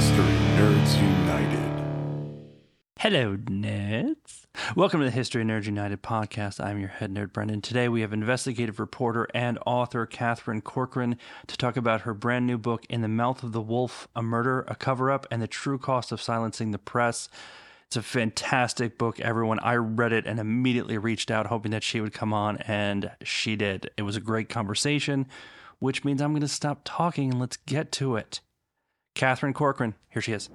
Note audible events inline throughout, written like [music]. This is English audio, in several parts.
History Nerds United. Hello, nerds. Welcome to the History Nerds United podcast. I'm your head nerd, Brendan. Today we have investigative reporter and author Katherine Corcoran to talk about her brand new book, In the Mouth of the Wolf A Murder, a Cover Up, and the True Cost of Silencing the Press. It's a fantastic book, everyone. I read it and immediately reached out hoping that she would come on, and she did. It was a great conversation, which means I'm going to stop talking and let's get to it. Katherine Corcoran, here she is.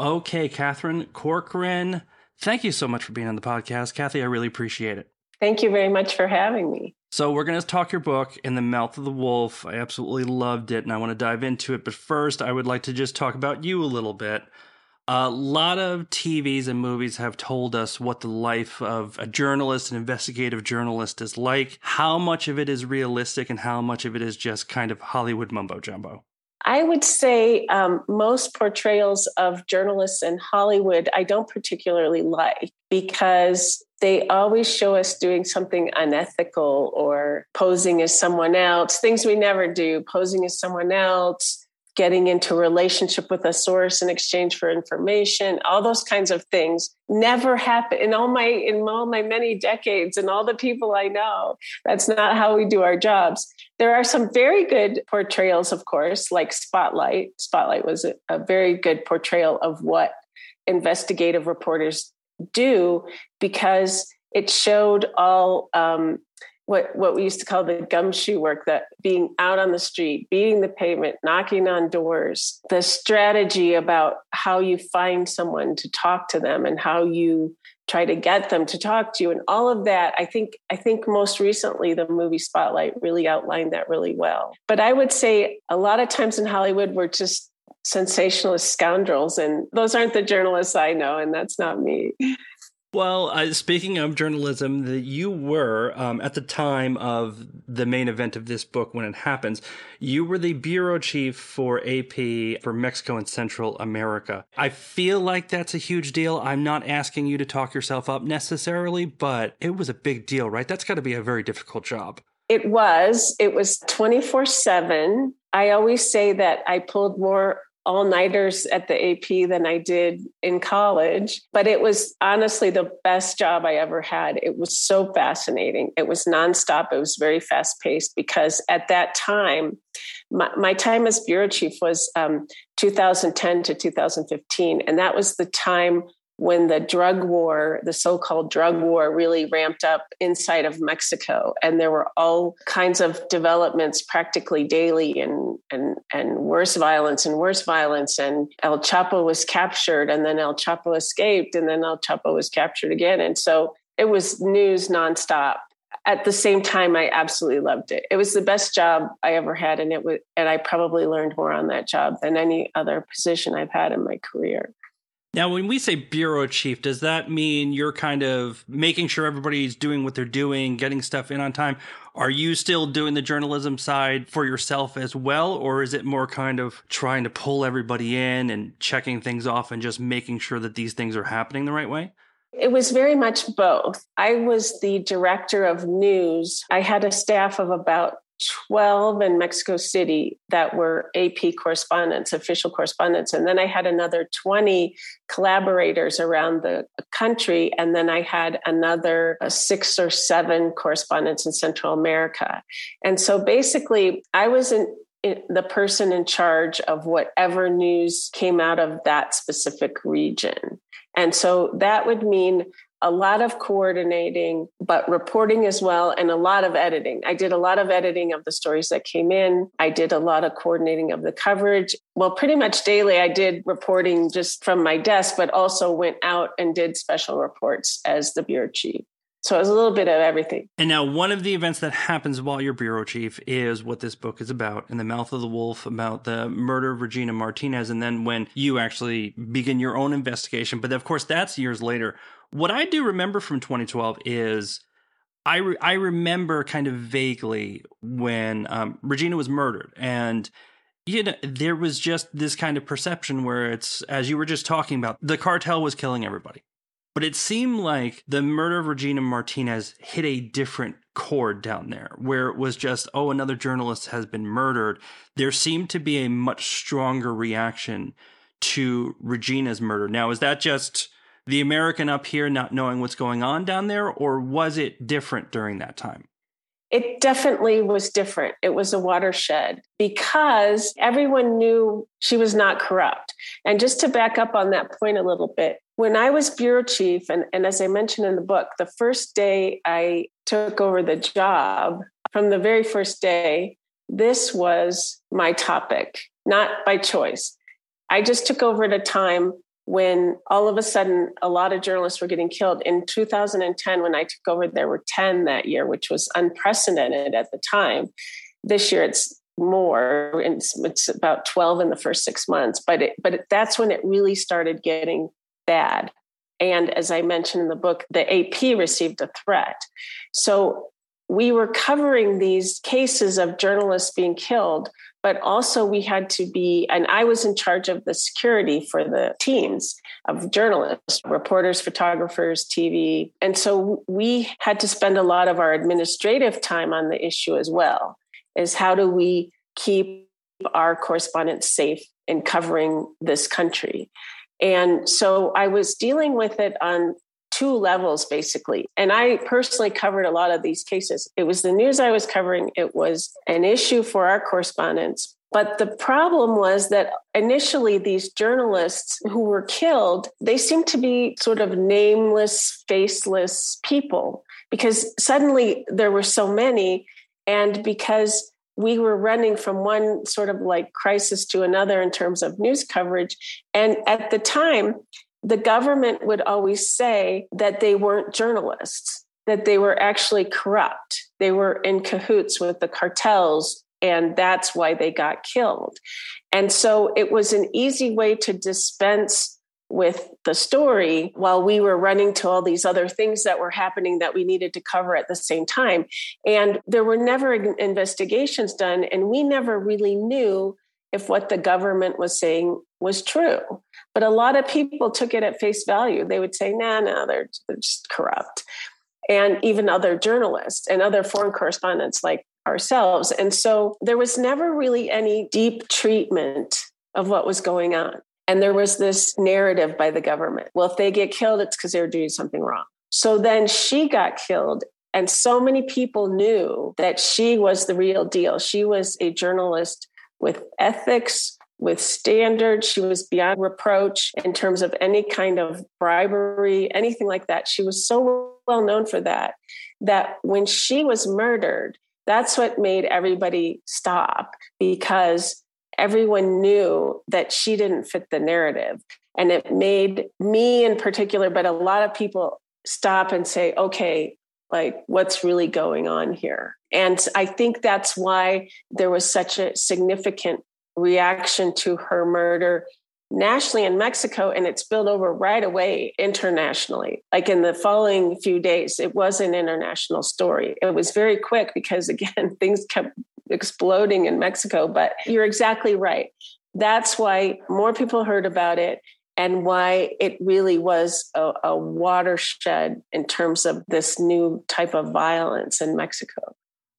Okay, Katherine Corcoran, thank you so much for being on the podcast. Kathy, I really appreciate it. Thank you very much for having me. So, we're going to talk your book, In the Mouth of the Wolf. I absolutely loved it and I want to dive into it. But first, I would like to just talk about you a little bit. A lot of TVs and movies have told us what the life of a journalist, an investigative journalist, is like. How much of it is realistic and how much of it is just kind of Hollywood mumbo jumbo? I would say um, most portrayals of journalists in Hollywood I don't particularly like because they always show us doing something unethical or posing as someone else, things we never do, posing as someone else, getting into relationship with a source in exchange for information all those kinds of things never happen in all my in all my many decades and all the people i know. That's not how we do our jobs. There are some very good portrayals of course like spotlight. Spotlight was a, a very good portrayal of what investigative reporters do because it showed all um, what what we used to call the gumshoe work that being out on the street beating the pavement knocking on doors the strategy about how you find someone to talk to them and how you try to get them to talk to you and all of that i think i think most recently the movie spotlight really outlined that really well. But i would say a lot of times in hollywood we're just sensationalist scoundrels and those aren't the journalists i know and that's not me [laughs] well, uh, speaking of journalism, that you were um, at the time of the main event of this book when it happens, you were the bureau chief for AP for Mexico and Central America. I feel like that's a huge deal. I'm not asking you to talk yourself up necessarily, but it was a big deal, right? That's got to be a very difficult job. It was. It was 24 7. I always say that I pulled more all nighters at the AP than I did in college. But it was honestly the best job I ever had. It was so fascinating. It was nonstop. It was very fast paced because at that time, my, my time as bureau chief was um, 2010 to 2015. And that was the time when the drug war, the so called drug war, really ramped up inside of Mexico. And there were all kinds of developments practically daily and, and, and worse violence and worse violence. And El Chapo was captured, and then El Chapo escaped, and then El Chapo was captured again. And so it was news nonstop. At the same time, I absolutely loved it. It was the best job I ever had, and it was, and I probably learned more on that job than any other position I've had in my career. Now, when we say bureau chief, does that mean you're kind of making sure everybody's doing what they're doing, getting stuff in on time? Are you still doing the journalism side for yourself as well? Or is it more kind of trying to pull everybody in and checking things off and just making sure that these things are happening the right way? It was very much both. I was the director of news. I had a staff of about 12 in Mexico City that were AP correspondents, official correspondents. And then I had another 20 collaborators around the country. And then I had another uh, six or seven correspondents in Central America. And so basically, I was in, the person in charge of whatever news came out of that specific region. And so that would mean a lot of coordinating, but reporting as well, and a lot of editing. I did a lot of editing of the stories that came in. I did a lot of coordinating of the coverage. Well, pretty much daily, I did reporting just from my desk, but also went out and did special reports as the bureau chief. So it was a little bit of everything. And now, one of the events that happens while you're bureau chief is what this book is about In the Mouth of the Wolf, about the murder of Regina Martinez. And then when you actually begin your own investigation. But of course, that's years later. What I do remember from 2012 is I, re- I remember kind of vaguely when um, Regina was murdered. And you know, there was just this kind of perception where it's, as you were just talking about, the cartel was killing everybody. But it seemed like the murder of Regina Martinez hit a different chord down there where it was just, oh, another journalist has been murdered. There seemed to be a much stronger reaction to Regina's murder. Now, is that just the American up here not knowing what's going on down there, or was it different during that time? It definitely was different. It was a watershed because everyone knew she was not corrupt. And just to back up on that point a little bit, when I was bureau chief, and, and as I mentioned in the book, the first day I took over the job, from the very first day, this was my topic, not by choice. I just took over at a time when all of a sudden a lot of journalists were getting killed. In 2010, when I took over, there were 10 that year, which was unprecedented at the time. This year it's more, it's, it's about 12 in the first six months, but it, but that's when it really started getting bad. And as I mentioned in the book, the AP received a threat. So we were covering these cases of journalists being killed, but also we had to be, and I was in charge of the security for the teams of journalists, reporters, photographers, TV. And so we had to spend a lot of our administrative time on the issue as well is how do we keep our correspondents safe in covering this country? And so I was dealing with it on two levels basically. And I personally covered a lot of these cases. It was the news I was covering, it was an issue for our correspondents. But the problem was that initially these journalists who were killed, they seemed to be sort of nameless, faceless people because suddenly there were so many. And because we were running from one sort of like crisis to another in terms of news coverage. And at the time, the government would always say that they weren't journalists, that they were actually corrupt. They were in cahoots with the cartels, and that's why they got killed. And so it was an easy way to dispense with the story while we were running to all these other things that were happening that we needed to cover at the same time. And there were never investigations done, and we never really knew if what the government was saying was true. But a lot of people took it at face value. They would say, nah, nah, they're, they're just corrupt. And even other journalists and other foreign correspondents like ourselves. And so there was never really any deep treatment of what was going on. And there was this narrative by the government well, if they get killed, it's because they're doing something wrong. So then she got killed. And so many people knew that she was the real deal. She was a journalist with ethics, with standards. She was beyond reproach in terms of any kind of bribery, anything like that. She was so well known for that, that when she was murdered, that's what made everybody stop because everyone knew that she didn't fit the narrative. And it made me in particular, but a lot of people stop and say, okay, like what's really going on here? And I think that's why there was such a significant reaction to her murder nationally in Mexico and it spilled over right away internationally. Like in the following few days, it was an international story. It was very quick because, [laughs] again, things kept exploding in Mexico. But you're exactly right. That's why more people heard about it and why it really was a, a watershed in terms of this new type of violence in Mexico.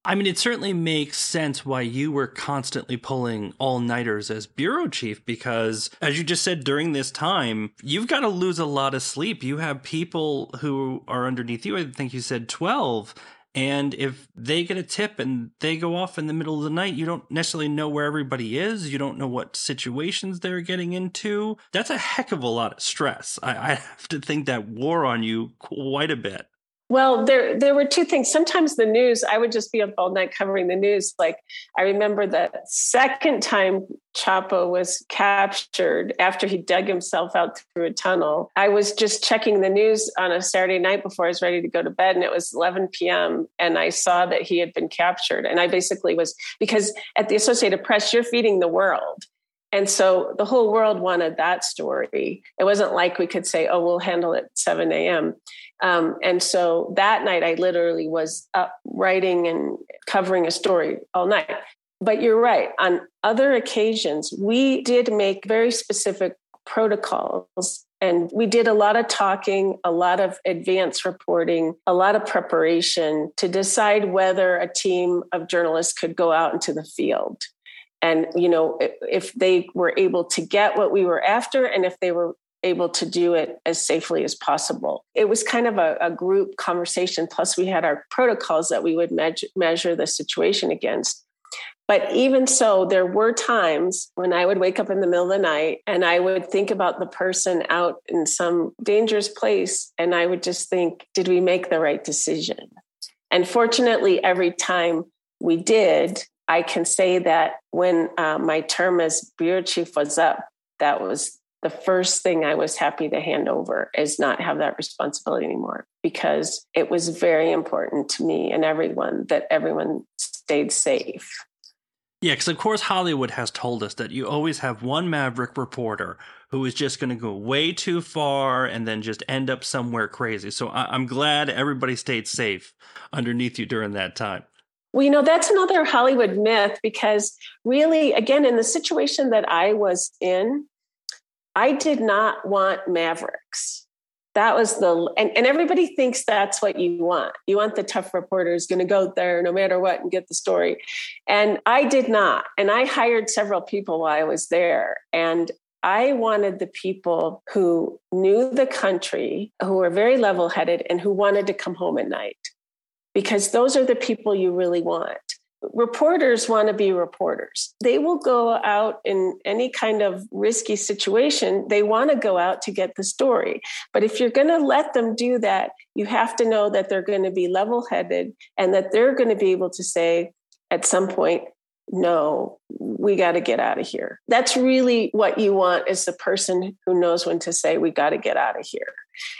I mean, it certainly makes sense why you were constantly pulling all nighters as bureau chief because, as you just said, during this time, you've got to lose a lot of sleep. You have people who are underneath you. I think you said 12. And if they get a tip and they go off in the middle of the night, you don't necessarily know where everybody is. You don't know what situations they're getting into. That's a heck of a lot of stress. I, I have to think that wore on you quite a bit. Well, there there were two things. Sometimes the news, I would just be up all night covering the news. Like I remember the second time Chapo was captured after he dug himself out through a tunnel. I was just checking the news on a Saturday night before I was ready to go to bed, and it was 11 p.m. and I saw that he had been captured. And I basically was because at the Associated Press, you're feeding the world. And so the whole world wanted that story. It wasn't like we could say, oh, we'll handle it 7 a.m. Um, and so that night, I literally was up writing and covering a story all night. But you're right. On other occasions, we did make very specific protocols. And we did a lot of talking, a lot of advance reporting, a lot of preparation to decide whether a team of journalists could go out into the field. And, you know, if they were able to get what we were after and if they were able to do it as safely as possible. It was kind of a, a group conversation. Plus, we had our protocols that we would measure, measure the situation against. But even so, there were times when I would wake up in the middle of the night and I would think about the person out in some dangerous place. And I would just think, did we make the right decision? And fortunately, every time we did, I can say that when uh, my term as bureau chief was up, that was the first thing I was happy to hand over is not have that responsibility anymore because it was very important to me and everyone that everyone stayed safe. Yeah, because of course Hollywood has told us that you always have one maverick reporter who is just going to go way too far and then just end up somewhere crazy. So I- I'm glad everybody stayed safe underneath you during that time. Well, you know, that's another Hollywood myth because really, again, in the situation that I was in, I did not want Mavericks. That was the, and, and everybody thinks that's what you want. You want the tough reporter who's going to go there no matter what and get the story. And I did not. And I hired several people while I was there. And I wanted the people who knew the country, who were very level headed, and who wanted to come home at night, because those are the people you really want reporters want to be reporters. They will go out in any kind of risky situation. They want to go out to get the story. But if you're going to let them do that, you have to know that they're going to be level headed and that they're going to be able to say at some point, no, we got to get out of here. That's really what you want is the person who knows when to say, we got to get out of here.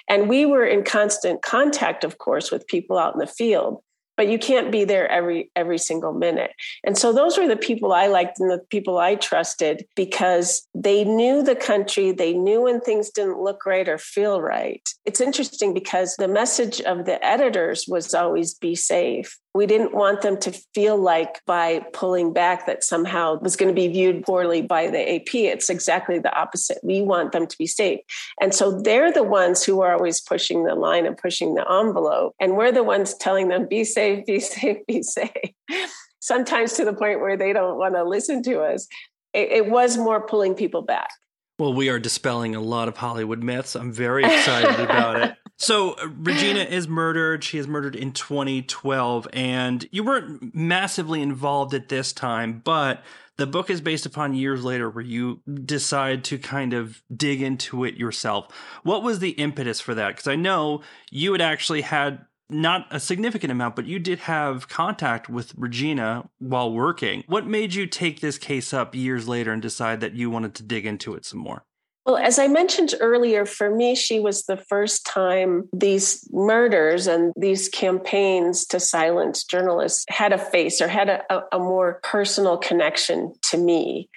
And we were in constant contact, of course, with people out in the field but you can't be there every every single minute. And so those were the people i liked and the people i trusted because they knew the country they knew when things didn't look right or feel right. It's interesting because the message of the editors was always be safe we didn't want them to feel like by pulling back that somehow was going to be viewed poorly by the AP. It's exactly the opposite. We want them to be safe. And so they're the ones who are always pushing the line and pushing the envelope. And we're the ones telling them, be safe, be safe, be safe. Sometimes to the point where they don't want to listen to us. It, it was more pulling people back. Well, we are dispelling a lot of Hollywood myths. I'm very excited about it. [laughs] So uh, Regina is murdered. She is murdered in 2012, and you weren't massively involved at this time, but the book is based upon years later where you decide to kind of dig into it yourself. What was the impetus for that? Because I know you had actually had not a significant amount, but you did have contact with Regina while working. What made you take this case up years later and decide that you wanted to dig into it some more? Well, as I mentioned earlier, for me, she was the first time these murders and these campaigns to silence journalists had a face or had a, a, more personal connection to me.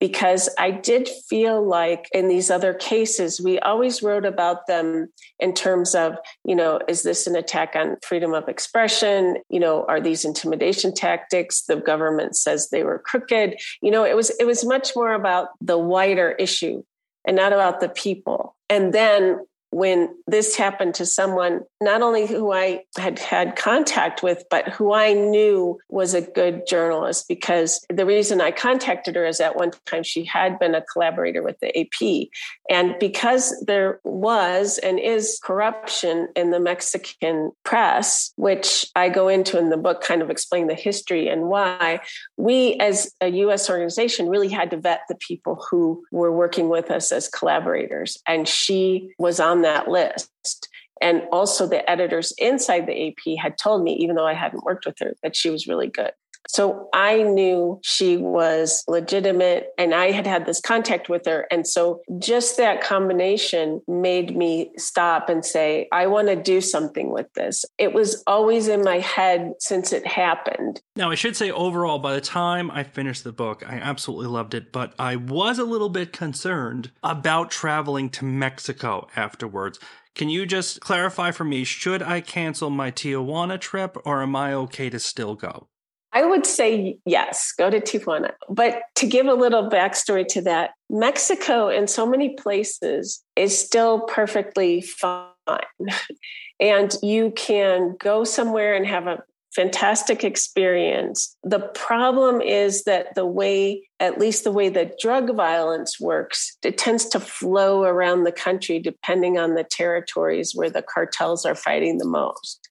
Because I did feel like in these other cases, we always wrote about them in terms of, you know, is this an attack on freedom of expression? You know, are these intimidation tactics? The government says they were crooked. You know, it was it was much more about the wider issue and not about the people. And then when this happened to someone not only who I had had contact with, but who I knew was a good journalist. Because the reason I contacted her is at one time she had been a collaborator with the AP. And because there was and is corruption in the Mexican press, which I go into in the book, kind of explain the history and why, we as a US organization really had to vet the people who were working with us as collaborators. And she was on that list. And also, the editors inside the AP had told me, even though I hadn't worked with her, that she was really good. So I knew she was legitimate and I had had this contact with her. And so just that combination made me stop and say, I want to do something with this. It was always in my head since it happened. Now, I should say overall, by the time I finished the book, I absolutely loved it, but I was a little bit concerned about traveling to Mexico afterwards. Can you just clarify for me, should I cancel my Tijuana trip or am I okay to still go? I would say yes, go to Tijuana. But to give a little backstory to that, Mexico in so many places is still perfectly fine. [laughs] and you can go somewhere and have a fantastic experience. The problem is that the way, at least the way that drug violence works, it tends to flow around the country depending on the territories where the cartels are fighting the most.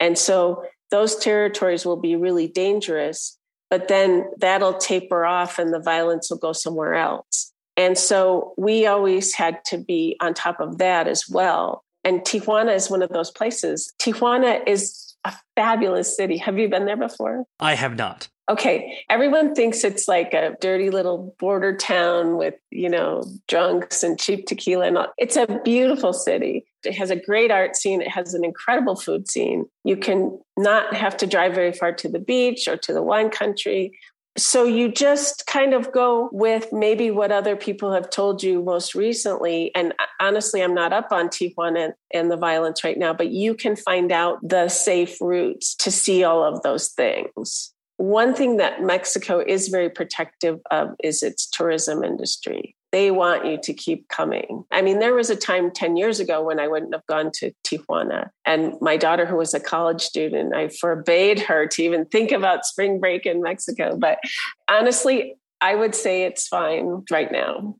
And so those territories will be really dangerous, but then that'll taper off and the violence will go somewhere else. And so we always had to be on top of that as well. And Tijuana is one of those places. Tijuana is a fabulous city. Have you been there before? I have not. Okay. Everyone thinks it's like a dirty little border town with, you know, drunks and cheap tequila and all. It's a beautiful city. It has a great art scene. It has an incredible food scene. You can not have to drive very far to the beach or to the wine country. So you just kind of go with maybe what other people have told you most recently. And honestly, I'm not up on Tijuana and, and the violence right now, but you can find out the safe routes to see all of those things. One thing that Mexico is very protective of is its tourism industry. They want you to keep coming. I mean, there was a time 10 years ago when I wouldn't have gone to Tijuana. And my daughter, who was a college student, I forbade her to even think about spring break in Mexico. But honestly, I would say it's fine right now.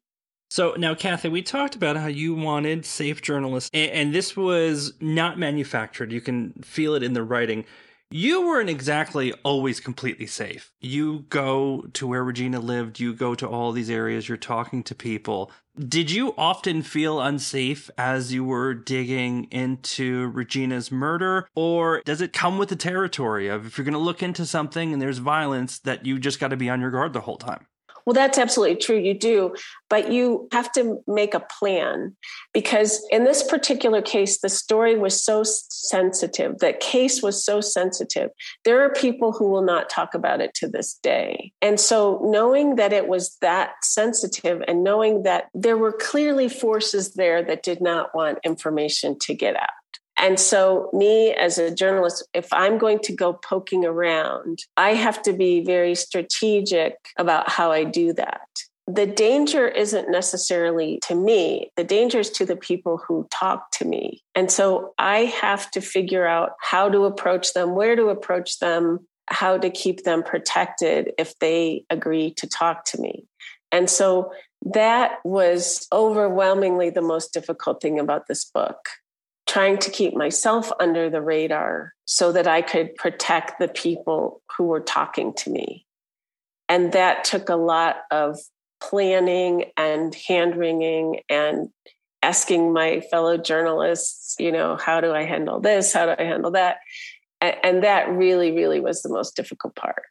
So now, Kathy, we talked about how you wanted safe journalists, and this was not manufactured. You can feel it in the writing you weren't exactly always completely safe. You go to where Regina lived, you go to all these areas, you're talking to people. Did you often feel unsafe as you were digging into Regina's murder? Or does it come with the territory of if you're going to look into something and there's violence, that you just got to be on your guard the whole time? Well, that's absolutely true. You do, but you have to make a plan because in this particular case, the story was so sensitive, that case was so sensitive. There are people who will not talk about it to this day. And so, knowing that it was that sensitive and knowing that there were clearly forces there that did not want information to get out and so, me as a journalist, if I'm going to go poking around, I have to be very strategic about how I do that. The danger isn't necessarily to me, the danger is to the people who talk to me. And so, I have to figure out how to approach them, where to approach them, how to keep them protected if they agree to talk to me. And so, that was overwhelmingly the most difficult thing about this book trying to keep myself under the radar so that I could protect the people who were talking to me. And that took a lot of planning and hand wringing and asking my fellow journalists, you know, how do I handle this? How do I handle that? And that really, really was the most difficult part.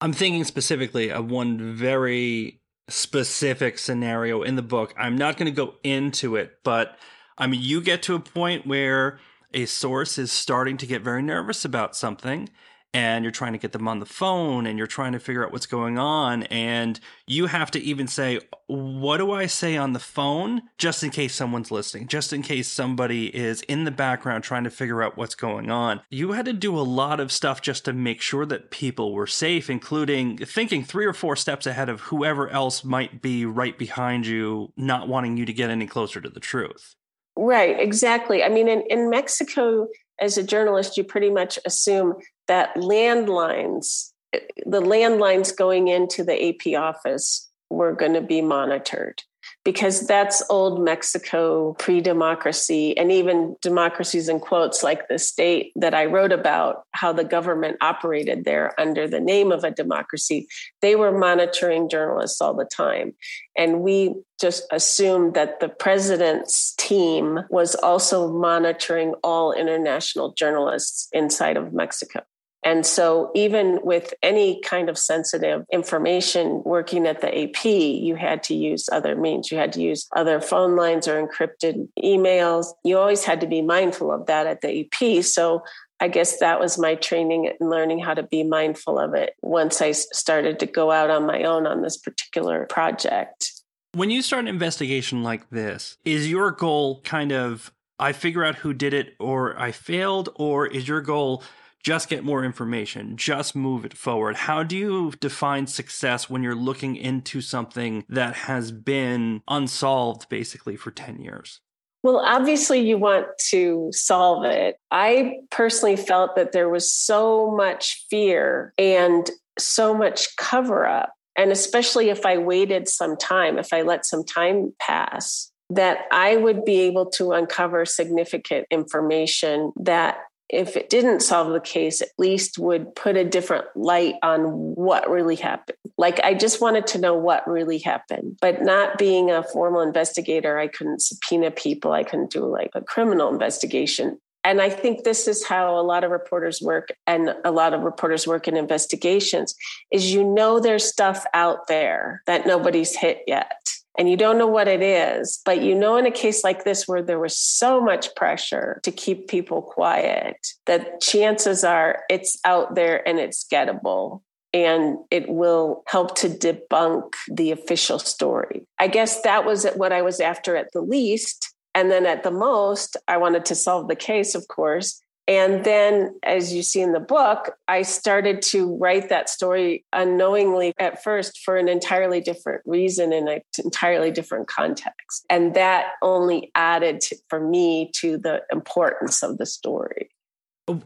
I'm thinking specifically of one very specific scenario in the book. I'm not going to go into it, but I mean, you get to a point where a source is starting to get very nervous about something and you're trying to get them on the phone and you're trying to figure out what's going on and you have to even say what do i say on the phone? just in case someone's listening just in case somebody is in the background trying to figure out what's going on. You had to do a lot of stuff just to make sure that people were safe including thinking three or four steps ahead of whoever else might be right behind you not wanting you to get any closer to the truth Right, exactly. I mean, in, in Mexico, as a journalist, you pretty much assume that landlines, eh, the landlines going into the AP office, were going to be monitored because that's old Mexico pre democracy and even democracies in quotes like the state that I wrote about, how the government operated there under the name of a democracy. They were monitoring journalists all the time. And we just assumed that the president's team was also monitoring all international journalists inside of Mexico. And so, even with any kind of sensitive information working at the AP, you had to use other means. You had to use other phone lines or encrypted emails. You always had to be mindful of that at the AP. So, I guess that was my training and learning how to be mindful of it once I started to go out on my own on this particular project. When you start an investigation like this, is your goal kind of I figure out who did it or I failed, or is your goal just get more information, just move it forward. How do you define success when you're looking into something that has been unsolved basically for 10 years? Well, obviously, you want to solve it. I personally felt that there was so much fear and so much cover up. And especially if I waited some time, if I let some time pass, that I would be able to uncover significant information that if it didn't solve the case, at least would put a different light on what really happened. Like, I just wanted to know what really happened. But not being a formal investigator, I couldn't subpoena people, I couldn't do like a criminal investigation. And I think this is how a lot of reporters work, and a lot of reporters work in investigations is you know there's stuff out there that nobody's hit yet and you don't know what it is. But you know, in a case like this where there was so much pressure to keep people quiet, that chances are it's out there and it's gettable. And it will help to debunk the official story. I guess that was what I was after at the least. And then at the most, I wanted to solve the case, of course. And then, as you see in the book, I started to write that story unknowingly at first for an entirely different reason in an entirely different context. And that only added to, for me to the importance of the story.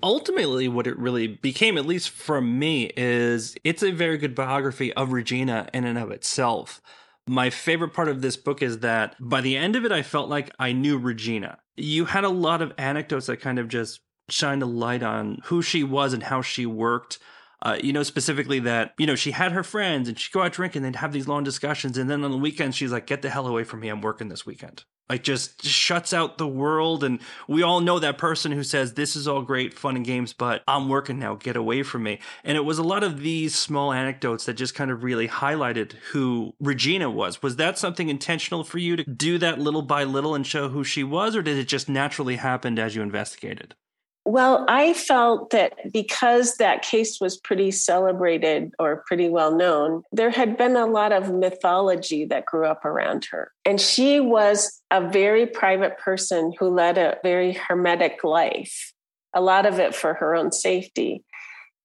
Ultimately, what it really became, at least for me, is it's a very good biography of Regina in and of itself. My favorite part of this book is that by the end of it, I felt like I knew Regina. You had a lot of anecdotes that kind of just shined a light on who she was and how she worked. Uh, you know, specifically that, you know, she had her friends and she'd go out drinking and they'd have these long discussions. And then on the weekend, she's like, get the hell away from me. I'm working this weekend. Like, just shuts out the world. And we all know that person who says, this is all great, fun and games, but I'm working now. Get away from me. And it was a lot of these small anecdotes that just kind of really highlighted who Regina was. Was that something intentional for you to do that little by little and show who she was? Or did it just naturally happen as you investigated? Well, I felt that because that case was pretty celebrated or pretty well known, there had been a lot of mythology that grew up around her. And she was a very private person who led a very hermetic life, a lot of it for her own safety.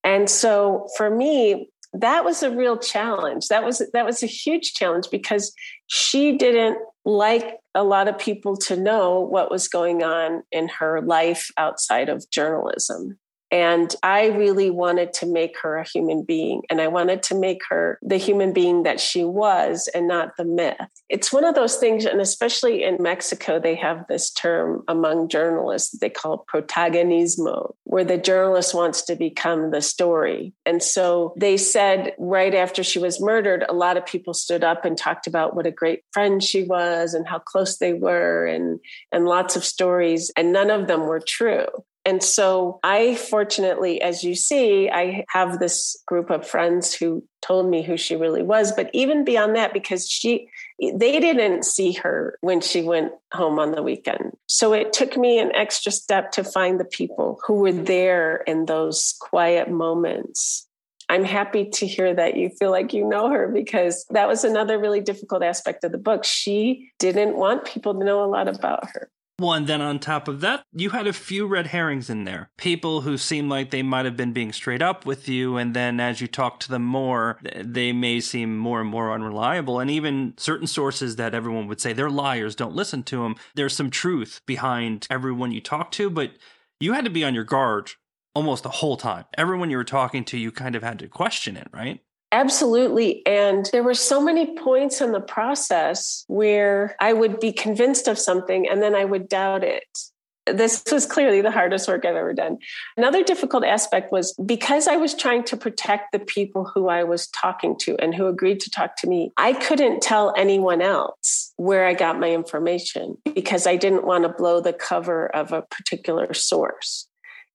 And so for me, that was a real challenge. That was that was a huge challenge because she didn't like a lot of people to know what was going on in her life outside of journalism. And I really wanted to make her a human being. And I wanted to make her the human being that she was and not the myth. It's one of those things, and especially in Mexico, they have this term among journalists they call protagonismo, where the journalist wants to become the story. And so they said right after she was murdered, a lot of people stood up and talked about what a great friend she was and how close they were and, and lots of stories. And none of them were true. And so I fortunately, as you see, I have this group of friends who told me who she really was. But even beyond that, because she, they didn't see her when she went home on the weekend. So it took me an extra step to find the people who were there in those quiet moments. I'm happy to hear that you feel like you know her because that was another really difficult aspect of the book. She didn't want people to know a lot about her. And then on top of that, you had a few red herrings in there. People who seem like they might have been being straight up with you, and then as you talk to them more, they may seem more and more unreliable. And even certain sources that everyone would say they're liars, don't listen to them. There's some truth behind everyone you talk to, but you had to be on your guard almost the whole time. Everyone you were talking to, you kind of had to question it, right? Absolutely. And there were so many points in the process where I would be convinced of something and then I would doubt it. This was clearly the hardest work I've ever done. Another difficult aspect was because I was trying to protect the people who I was talking to and who agreed to talk to me, I couldn't tell anyone else where I got my information because I didn't want to blow the cover of a particular source.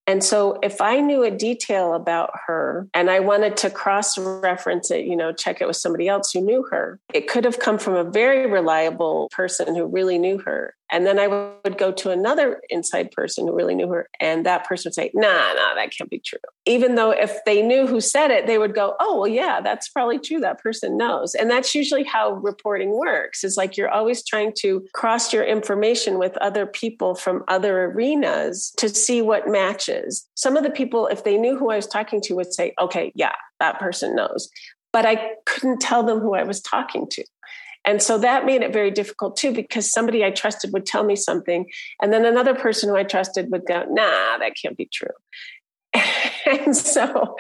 And so if I knew a detail about her and I wanted to cross reference it, you know, check it with somebody else who knew her, it could have come from a very reliable person who really knew her. And then I would go to another inside person who really knew her, and that person would say, nah, nah, that can't be true. Even though if they knew who said it, they would go, oh, well, yeah, that's probably true. That person knows. And that's usually how reporting works. It's like you're always trying to cross your information with other people from other arenas to see what matches. Some of the people, if they knew who I was talking to, would say, okay, yeah, that person knows. But I couldn't tell them who I was talking to. And so that made it very difficult too, because somebody I trusted would tell me something, and then another person who I trusted would go, nah, that can't be true. [laughs] and so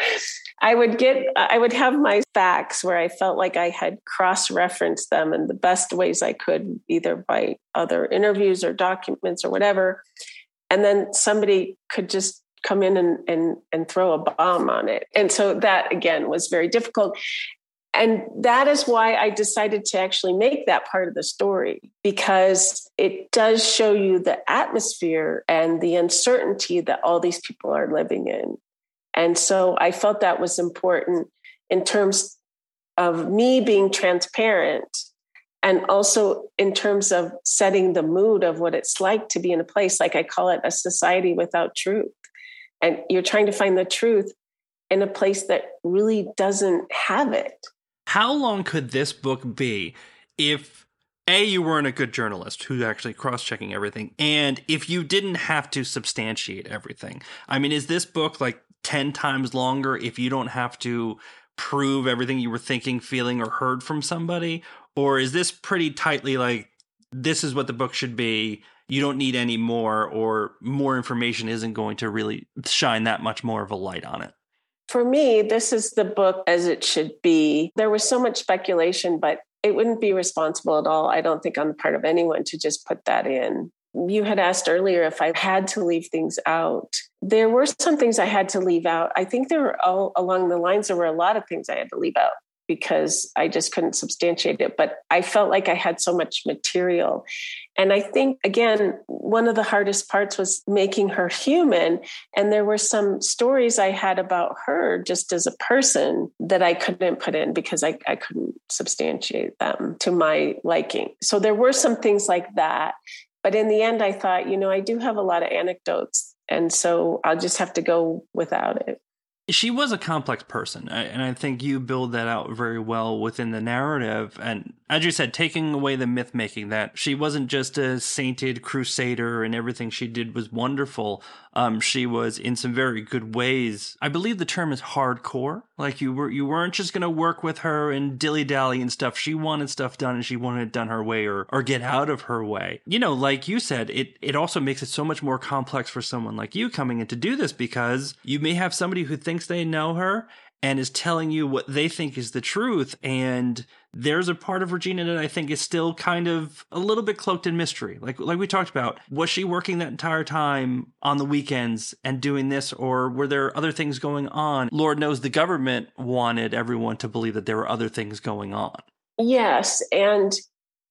I would get, I would have my facts where I felt like I had cross referenced them in the best ways I could, either by other interviews or documents or whatever. And then somebody could just come in and, and, and throw a bomb on it. And so that again was very difficult. And that is why I decided to actually make that part of the story because it does show you the atmosphere and the uncertainty that all these people are living in. And so I felt that was important in terms of me being transparent and also in terms of setting the mood of what it's like to be in a place like I call it a society without truth. And you're trying to find the truth in a place that really doesn't have it. How long could this book be if a you weren't a good journalist who's actually cross-checking everything and if you didn't have to substantiate everything? I mean is this book like 10 times longer if you don't have to prove everything you were thinking feeling or heard from somebody? Or is this pretty tightly like this is what the book should be you don't need any more or more information isn't going to really shine that much more of a light on it for me, this is the book as it should be. There was so much speculation, but it wouldn't be responsible at all, I don't think, on the part of anyone to just put that in. You had asked earlier if I had to leave things out. There were some things I had to leave out. I think there were all along the lines, there were a lot of things I had to leave out because I just couldn't substantiate it. But I felt like I had so much material. And I think, again, one of the hardest parts was making her human. And there were some stories I had about her just as a person that I couldn't put in because I, I couldn't substantiate them to my liking. So there were some things like that. But in the end, I thought, you know, I do have a lot of anecdotes. And so I'll just have to go without it she was a complex person and i think you build that out very well within the narrative. And as you said taking away the myth making that she wasn't just a sainted crusader and everything she did was wonderful. Um, she was in some very good ways. I believe the term is hardcore. Like you were you weren't just going to work with her and dilly dally and stuff. She wanted stuff done and she wanted it done her way or or get out of her way. You know like you said it it also makes it so much more complex for someone like you coming in to do this because you may have somebody who thinks thinks they know her and is telling you what they think is the truth. And there's a part of Regina that I think is still kind of a little bit cloaked in mystery. Like like we talked about, was she working that entire time on the weekends and doing this, or were there other things going on? Lord knows the government wanted everyone to believe that there were other things going on. Yes, and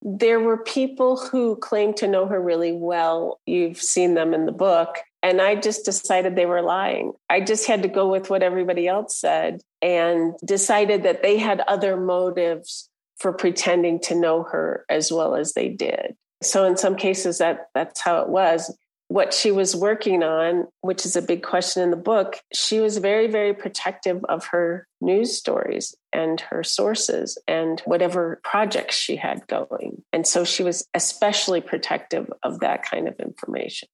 there were people who claimed to know her really well. You've seen them in the book and I just decided they were lying. I just had to go with what everybody else said and decided that they had other motives for pretending to know her as well as they did. So in some cases that that's how it was. What she was working on, which is a big question in the book, she was very very protective of her news stories and her sources and whatever projects she had going. And so she was especially protective of that kind of information.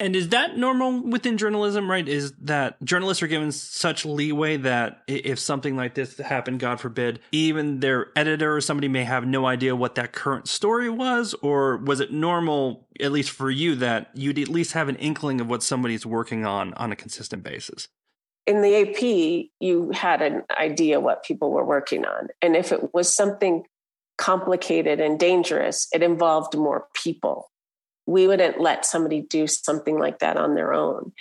And is that normal within journalism, right? Is that journalists are given such leeway that if something like this happened, God forbid, even their editor or somebody may have no idea what that current story was? Or was it normal, at least for you, that you'd at least have an inkling of what somebody's working on on a consistent basis? In the AP, you had an idea what people were working on. And if it was something complicated and dangerous, it involved more people we wouldn't let somebody do something like that on their own.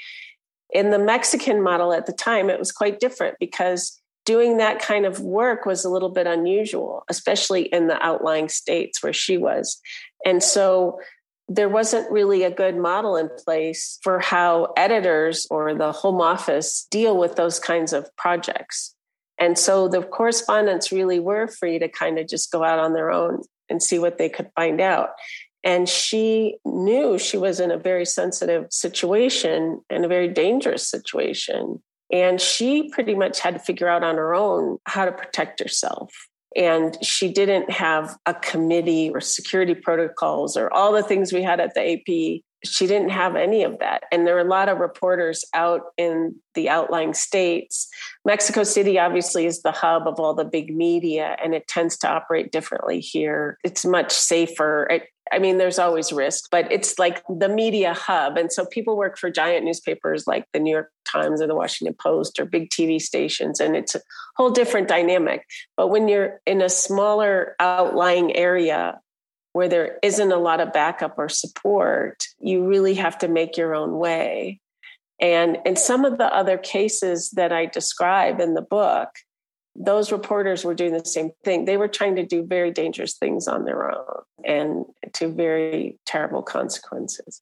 In the Mexican model at the time, it was quite different because doing that kind of work was a little bit unusual, especially in the outlying states where she was. And so there wasn't really a good model in place for how editors or the home office deal with those kinds of projects. And so the correspondents really were free to kind of just go out on their own and see what they could find out. And she knew she was in a very sensitive situation and a very dangerous situation. And she pretty much had to figure out on her own how to protect herself. And she didn't have a committee or security protocols or all the things we had at the AP she didn't have any of that. And there were a lot of reporters out in the outlying states. Mexico City obviously is the hub of all the big media, and it tends to operate differently here. It's much safer. It, I mean, there's always risk, but it's like the media hub. And so people work for giant newspapers like the New York Times or the Washington Post or big TV stations, and it's a whole different dynamic. But when you're in a smaller outlying area, where there isn't a lot of backup or support, you really have to make your own way. And in some of the other cases that I describe in the book, those reporters were doing the same thing. They were trying to do very dangerous things on their own and to very terrible consequences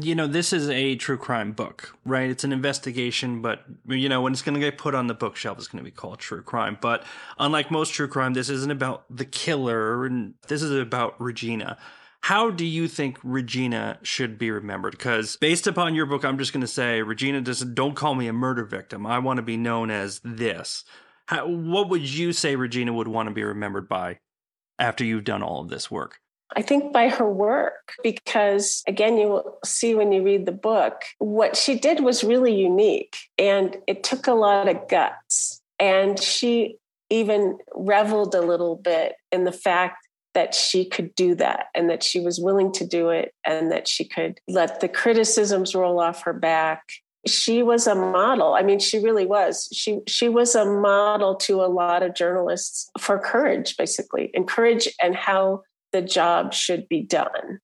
you know, this is a true crime book, right? It's an investigation, but you know, when it's going to get put on the bookshelf, it's going to be called true crime. But unlike most true crime, this isn't about the killer, and this is about Regina. How do you think Regina should be remembered? Because based upon your book, I'm just going to say Regina doesn't. Don't call me a murder victim. I want to be known as this. How, what would you say Regina would want to be remembered by after you've done all of this work? I think by her work, because again, you will see when you read the book, what she did was really unique and it took a lot of guts. And she even reveled a little bit in the fact that she could do that and that she was willing to do it and that she could let the criticisms roll off her back she was a model i mean she really was she she was a model to a lot of journalists for courage basically and courage and how the job should be done.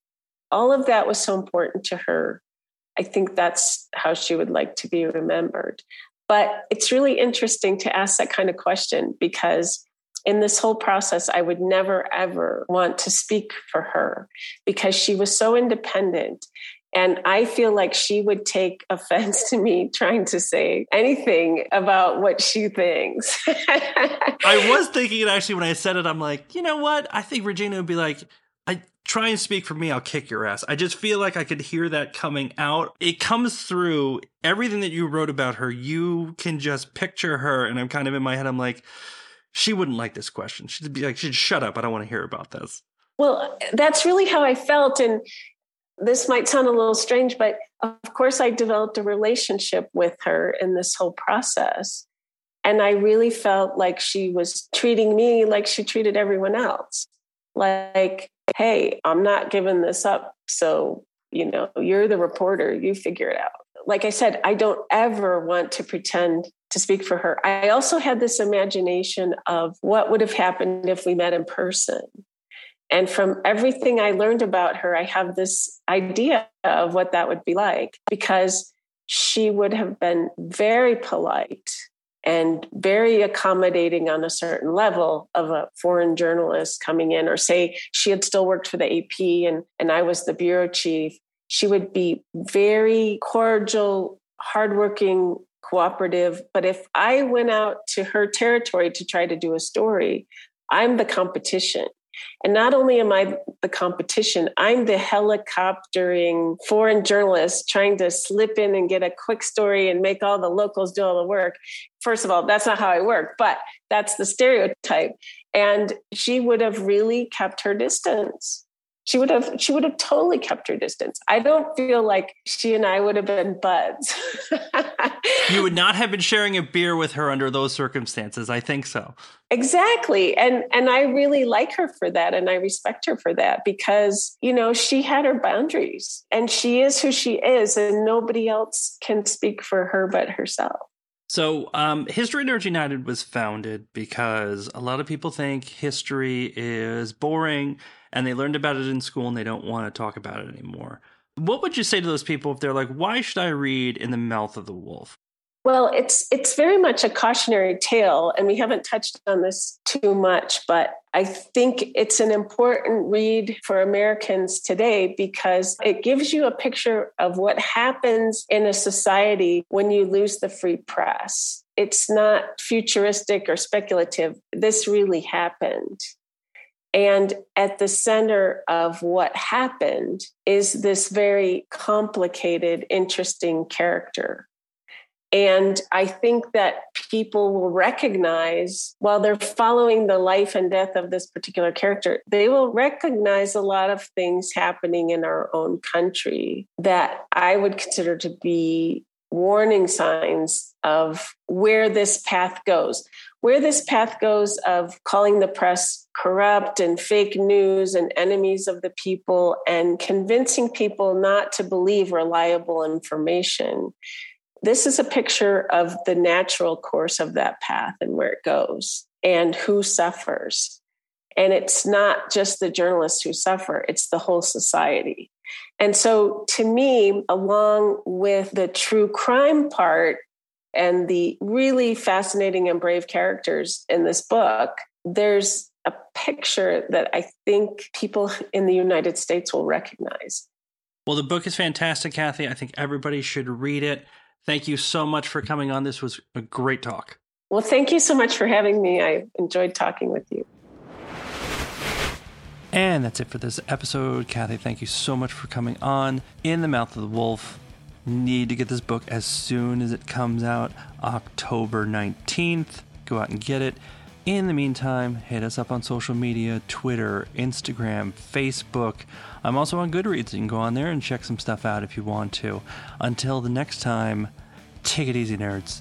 All of that was so important to her. I think that's how she would like to be remembered. But it's really interesting to ask that kind of question because in this whole process, I would never ever want to speak for her because she was so independent. And I feel like she would take offense to me trying to say anything about what she thinks. [laughs] I was thinking it actually when I said it, I'm like, you know what? I think Regina would be like, I try and speak for me, I'll kick your ass. I just feel like I could hear that coming out. It comes through everything that you wrote about her. You can just picture her. And I'm kind of in my head, I'm like, she wouldn't like this question. She'd be like, she'd shut up. I don't want to hear about this. Well, that's really how I felt. And this might sound a little strange, but of course, I developed a relationship with her in this whole process. And I really felt like she was treating me like she treated everyone else. Like, hey, I'm not giving this up. So, you know, you're the reporter, you figure it out. Like I said, I don't ever want to pretend to speak for her. I also had this imagination of what would have happened if we met in person. And from everything I learned about her, I have this idea of what that would be like because she would have been very polite and very accommodating on a certain level of a foreign journalist coming in, or say she had still worked for the AP and, and I was the bureau chief. She would be very cordial, hardworking, cooperative. But if I went out to her territory to try to do a story, I'm the competition. And not only am I the competition, I'm the helicoptering foreign journalist trying to slip in and get a quick story and make all the locals do all the work. First of all, that's not how I work, but that's the stereotype. And she would have really kept her distance she would have she would have totally kept her distance. I don't feel like she and I would have been buds. [laughs] you would not have been sharing a beer with her under those circumstances. I think so. Exactly. And and I really like her for that and I respect her for that because, you know, she had her boundaries and she is who she is and nobody else can speak for her but herself. So, um, History Nerds United was founded because a lot of people think history is boring and they learned about it in school and they don't want to talk about it anymore. What would you say to those people if they're like, why should I read In the Mouth of the Wolf? Well, it's it's very much a cautionary tale, and we haven't touched on this too much, but I think it's an important read for Americans today because it gives you a picture of what happens in a society when you lose the free press. It's not futuristic or speculative. This really happened. And at the center of what happened is this very complicated, interesting character. And I think that people will recognize while they're following the life and death of this particular character, they will recognize a lot of things happening in our own country that I would consider to be warning signs of where this path goes. Where this path goes of calling the press corrupt and fake news and enemies of the people and convincing people not to believe reliable information. This is a picture of the natural course of that path and where it goes and who suffers. And it's not just the journalists who suffer, it's the whole society. And so, to me, along with the true crime part and the really fascinating and brave characters in this book, there's a picture that I think people in the United States will recognize. Well, the book is fantastic, Kathy. I think everybody should read it. Thank you so much for coming on. This was a great talk. Well, thank you so much for having me. I enjoyed talking with you. And that's it for this episode. Kathy, thank you so much for coming on. In the Mouth of the Wolf. Need to get this book as soon as it comes out, October 19th. Go out and get it. In the meantime, hit us up on social media Twitter, Instagram, Facebook. I'm also on Goodreads. You can go on there and check some stuff out if you want to. Until the next time, take it easy, nerds.